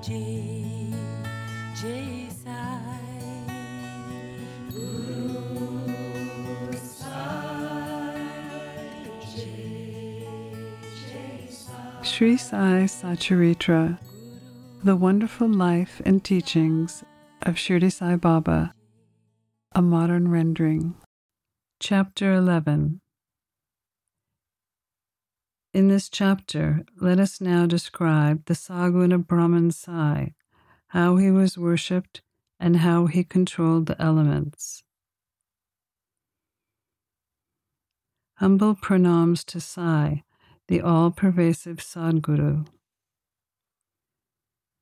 Guru Sai Sri Sai Satcharitra, The Wonderful Life and Teachings of Shirdi Sai Baba, a modern rendering. Chapter 11 In this chapter, let us now describe the Saguna Brahman Sai, how he was worshipped, and how he controlled the elements. Humble pranams to Sai, the all pervasive Sadguru.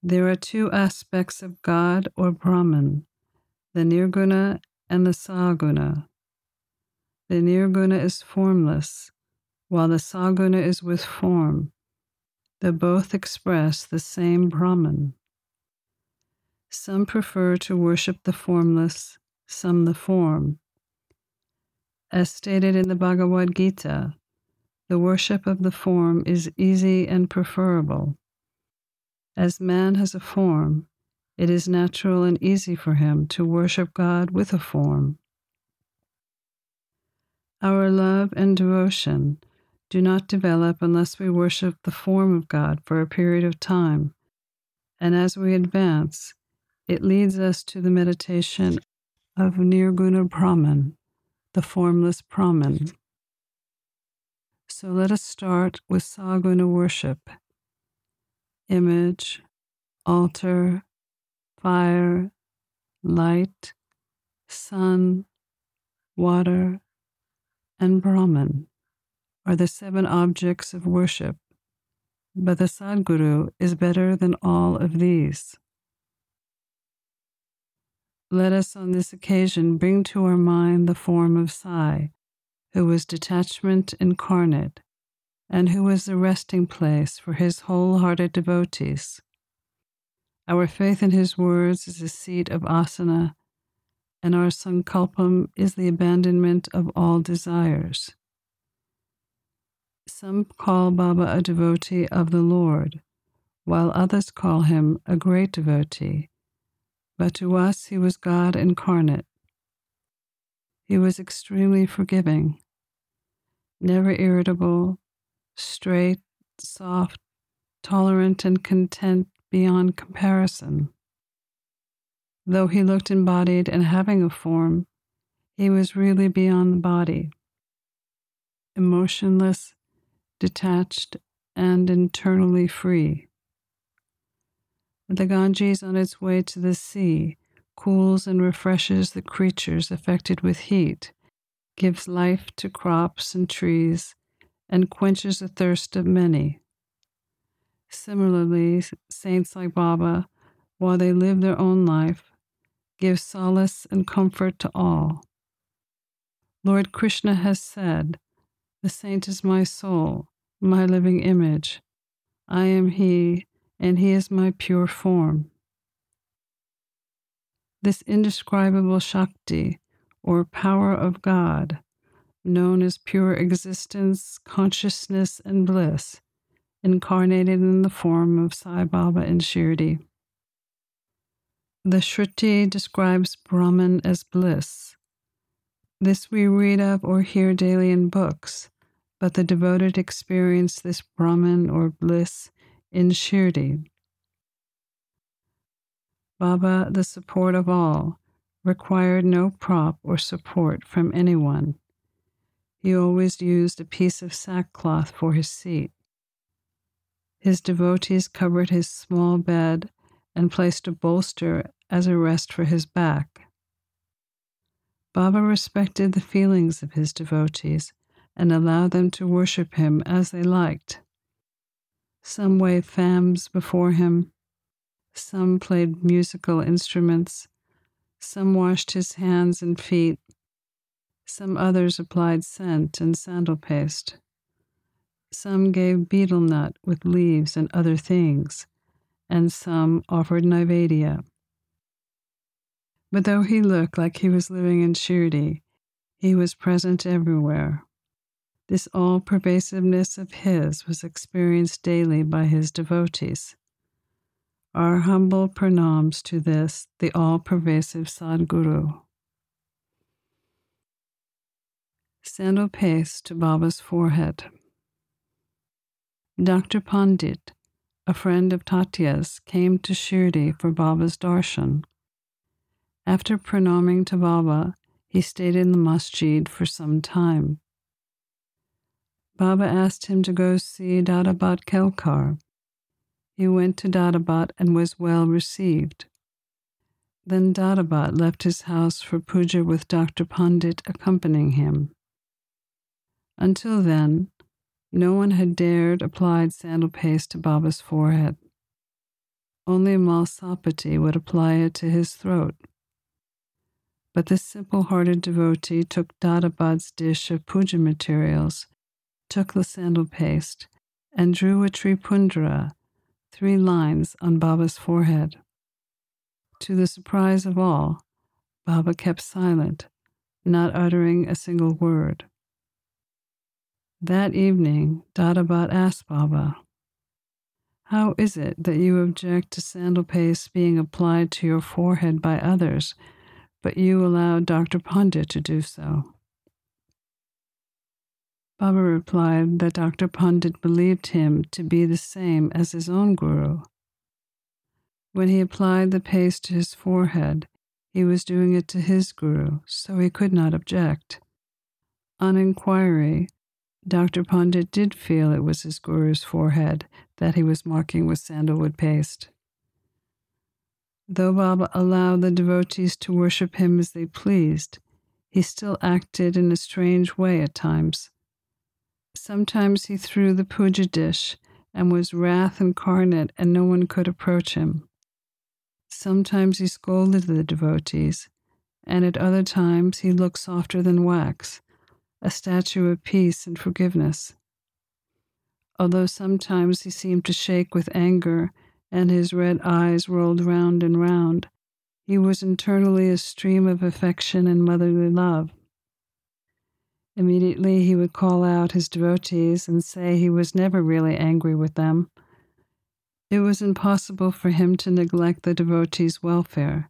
There are two aspects of God or Brahman, the Nirguna and the Saguna. The Nirguna is formless, while the Saguna is with form. They both express the same Brahman. Some prefer to worship the formless, some the form. As stated in the Bhagavad Gita, the worship of the form is easy and preferable. As man has a form, it is natural and easy for him to worship God with a form. Our love and devotion do not develop unless we worship the form of God for a period of time, and as we advance, it leads us to the meditation of Nirguna Brahman, the formless Brahman. So let us start with Saguna worship. Image, altar, fire, light, sun, water, and Brahman are the seven objects of worship, but the Sadguru is better than all of these. Let us on this occasion bring to our mind the form of Sai, who was detachment incarnate, and who was the resting place for his wholehearted devotees. Our faith in his words is the seat of asana, and our sankalpam is the abandonment of all desires. Some call Baba a devotee of the Lord, while others call him a great devotee, but to us he was God incarnate. He was extremely forgiving, never irritable, straight, soft, tolerant, and content beyond comparison. Though he looked embodied and having a form, he was really beyond the body, emotionless, detached, and internally free. The Ganges, on its way to the sea, cools and refreshes the creatures affected with heat, gives life to crops and trees, and quenches the thirst of many. Similarly, saints like Baba, while they live their own life, give solace and comfort to all. Lord Krishna has said, The saint is my soul, my living image. I am he, and he is my pure form. This indescribable Shakti, or power of God, known as pure existence, consciousness, and bliss, incarnated in the form of Sai Baba in Shirdi. The Shruti describes Brahman as bliss. This we read of or hear daily in books, but the devoted experience this Brahman or bliss in Shirdi. Baba, the support of all, required no prop or support from anyone. He always used a piece of sackcloth for his seat. His devotees covered his small bed and placed a bolster as a rest for his back. Baba respected the feelings of his devotees and allow them to worship him as they liked. Some waved fans before him, some played musical instruments, some washed his hands and feet, some others applied scent and sandal paste. Some gave betel nut with leaves and other things, and some offered Naivedya. But though he looked like he was living in Shirdi, he was present everywhere. This all pervasiveness of his was experienced daily by his devotees. Our humble pranams to this, the all pervasive Sadguru. Sandal paste to Baba's forehead. Dr. Pandit, a friend of Tatya's, came to Shirdi for Baba's darshan. After pranaming to Baba, he stayed in the masjid for some time. Baba asked him to go see Dadabat Kelkar. He went to Dadabat and was well received. Then Dadabat left his house for puja with Dr. Pandit accompanying him. Until then, no one had dared apply sandal paste to Baba's forehead. Only Mhalsapati would apply it to his throat. But this simple hearted devotee took Dadabat's dish of puja materials, took the sandal paste, and drew a tripundra, three lines on Baba's forehead. To the surprise of all, Baba kept silent, not uttering a single word. That evening, Dadabat asked Baba, How is it that you object to sandal paste being applied to your forehead by others but you allow Dr. Pandit to do so. Baba replied that Dr. Pandit believed him to be the same as his own guru. When he applied the paste to his forehead, he was doing it to his guru, so he could not object. On inquiry, Dr. Pandit did feel it was his guru's forehead that he was marking with sandalwood paste. Though Baba allowed the devotees to worship him as they pleased, he still acted in a strange way at times. Sometimes he threw the puja dish and was wrath incarnate, and no one could approach him. Sometimes he scolded the devotees, and at other times he looked softer than wax, a statue of peace and forgiveness. Although sometimes he seemed to shake with anger and his red eyes rolled round and round. He was internally a stream of affection and motherly love. Immediately he would call out his devotees and say he was never really angry with them. It was impossible for him to neglect the devotees' welfare,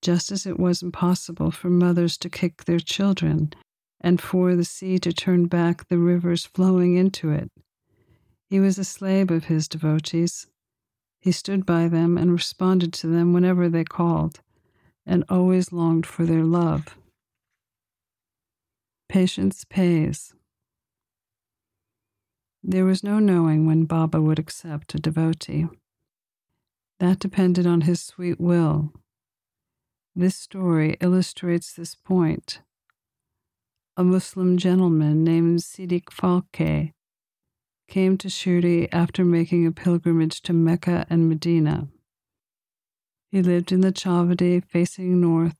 just as it was impossible for mothers to kick their children and for the sea to turn back the rivers flowing into it. He was a slave of his devotees, he stood by them and responded to them whenever they called, and always longed for their love. Patience pays. There was no knowing when Baba would accept a devotee. That depended on his sweet will. This story illustrates this point. A Muslim gentleman named Siddiq Falke came to Shirdi after making a pilgrimage to Mecca and Medina. He lived in the Chavadi facing north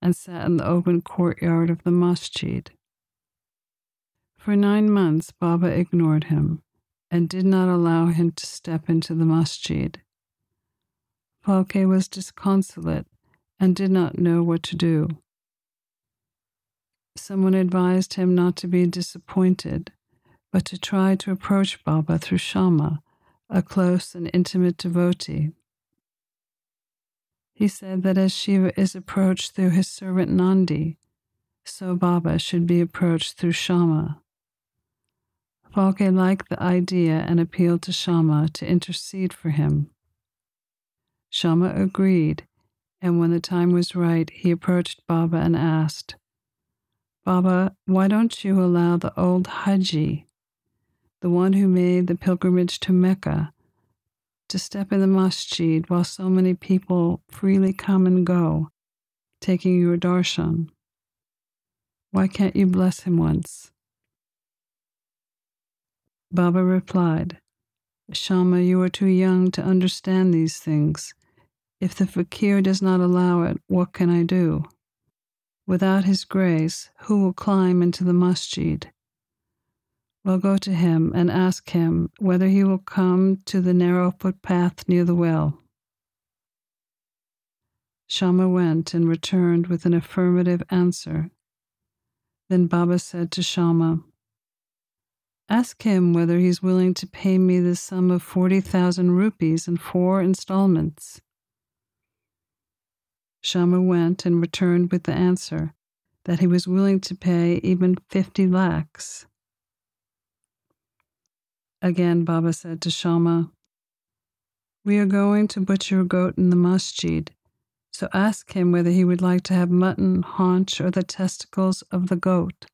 and sat in the open courtyard of the masjid. For nine months, Baba ignored him and did not allow him to step into the masjid. Falke was disconsolate and did not know what to do. Someone advised him not to be disappointed but to try to approach Baba through Shama, a close and intimate devotee. He said that as Shiva is approached through his servant Nandi, so Baba should be approached through Shama. Falke liked the idea and appealed to Shama to intercede for him. Shama agreed, and when the time was right, he approached Baba and asked, Baba, why don't you allow the old Haji the one who made the pilgrimage to Mecca, to step in the masjid while so many people freely come and go, taking your darshan. Why can't you bless him once? Baba replied, Shama, you are too young to understand these things. If the fakir does not allow it, what can I do? Without his grace, who will climb into the masjid? will go to him and ask him whether he will come to the narrow footpath near the well. Shama went and returned with an affirmative answer. Then Baba said to Shama, Ask him whether he's willing to pay me the sum of 40,000 rupees in four installments. Shama went and returned with the answer that he was willing to pay even 50 lakhs. Again, Baba said to Shama, We are going to butcher a goat in the masjid, so ask him whether he would like to have mutton, haunch, or the testicles of the goat.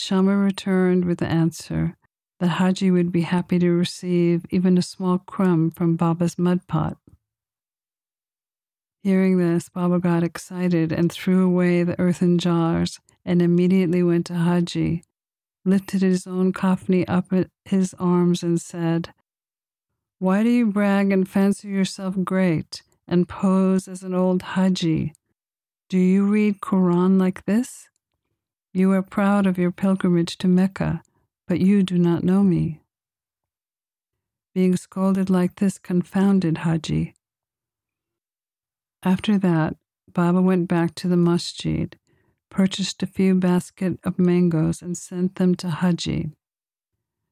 Shama returned with the answer that Haji would be happy to receive even a small crumb from Baba's mud pot. Hearing this, Baba got excited and threw away the earthen jars and immediately went to Haji, lifted his own kafni up at his arms and said, Why do you brag and fancy yourself great and pose as an old Haji? Do you read Quran like this? You are proud of your pilgrimage to Mecca, but you do not know me. Being scolded like this confounded Haji. After that, Baba went back to the masjid, purchased a few basket of mangoes, and sent them to Haji.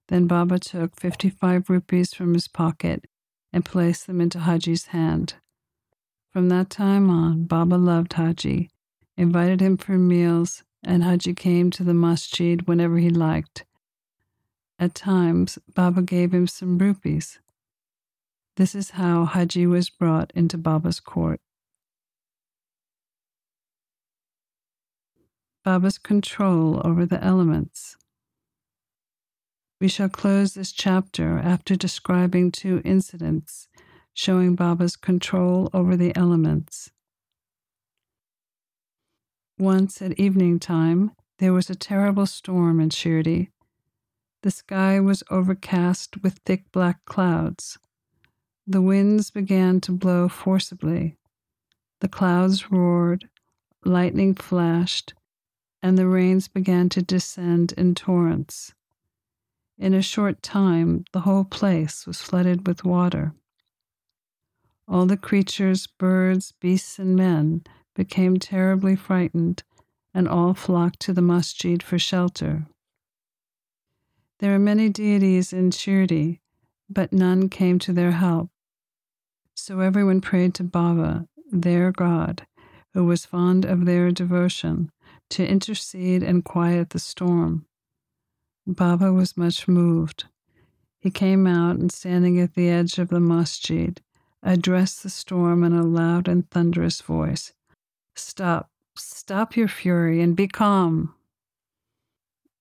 Then Baba took 55 rupees from his pocket and placed them into Haji's hand. From that time on, Baba loved Haji, invited him for meals, and Haji came to the masjid whenever he liked. At times, Baba gave him some rupees. This is how Haji was brought into Baba's court. Baba's control over the elements. We shall close this chapter after describing two incidents showing Baba's control over the elements. Once at evening time, there was a terrible storm in Shirdi. The sky was overcast with thick black clouds. The winds began to blow forcibly. The clouds roared, lightning flashed, and the rains began to descend in torrents. In a short time, the whole place was flooded with water. All the creatures, birds, beasts, and men became terribly frightened, and all flocked to the masjid for shelter. There are many deities in Shirdi, but none came to their help. So everyone prayed to Baba, their God, who was fond of their devotion, to intercede and quiet the storm. Baba was much moved. He came out and, standing at the edge of the masjid, addressed the storm in a loud and thunderous voice Stop, stop your fury and be calm.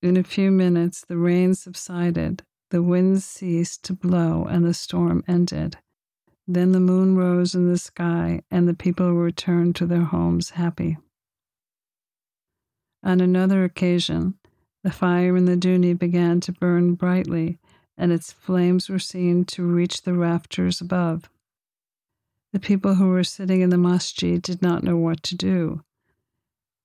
In a few minutes, the rain subsided, the winds ceased to blow, and the storm ended. Then the moon rose in the sky, and the people returned to their homes happy. On another occasion, the fire in the Dhuni began to burn brightly, and its flames were seen to reach the rafters above. The people who were sitting in the masjid did not know what to do.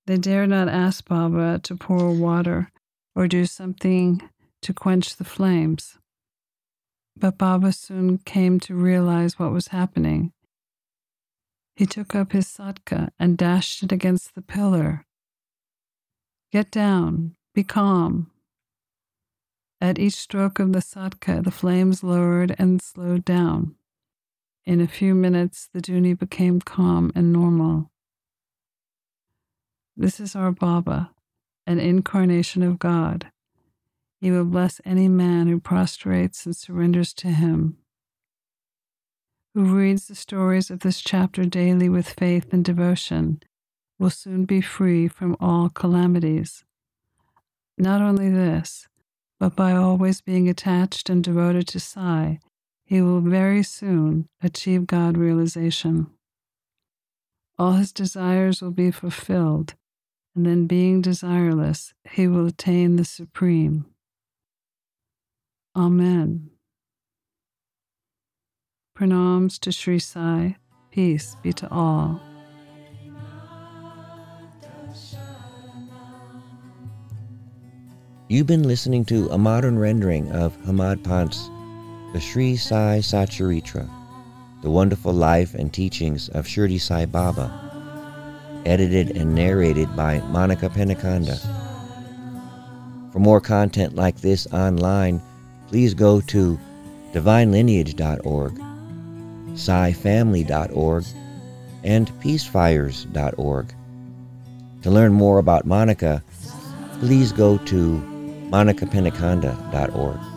They dared not ask Baba to pour water or do something to quench the flames. But Baba soon came to realize what was happening. He took up his satka and dashed it against the pillar. Get down, be calm. At each stroke of the satka, the flames lowered and slowed down. In a few minutes, the Dhuni became calm and normal. This is our Baba, an incarnation of God. He will bless any man who prostrates and surrenders to him. Who reads the stories of this chapter daily with faith and devotion will soon be free from all calamities. Not only this, but by always being attached and devoted to Sai, he will very soon achieve God realization. All his desires will be fulfilled, and then, being desireless, he will attain the supreme. Amen. Pranams to Sri Sai. Peace be to all. You've been listening to a modern rendering of Hemadpant's the Sri Sai Satcharitra, the wonderful life and teachings of Shirdi Sai Baba, edited and narrated by Monica Penaconda. For more content like this online, please go to divinelineage.org, saifamily.org, and peacefires.org. To learn more about Monica, please go to monicapenneconda.org.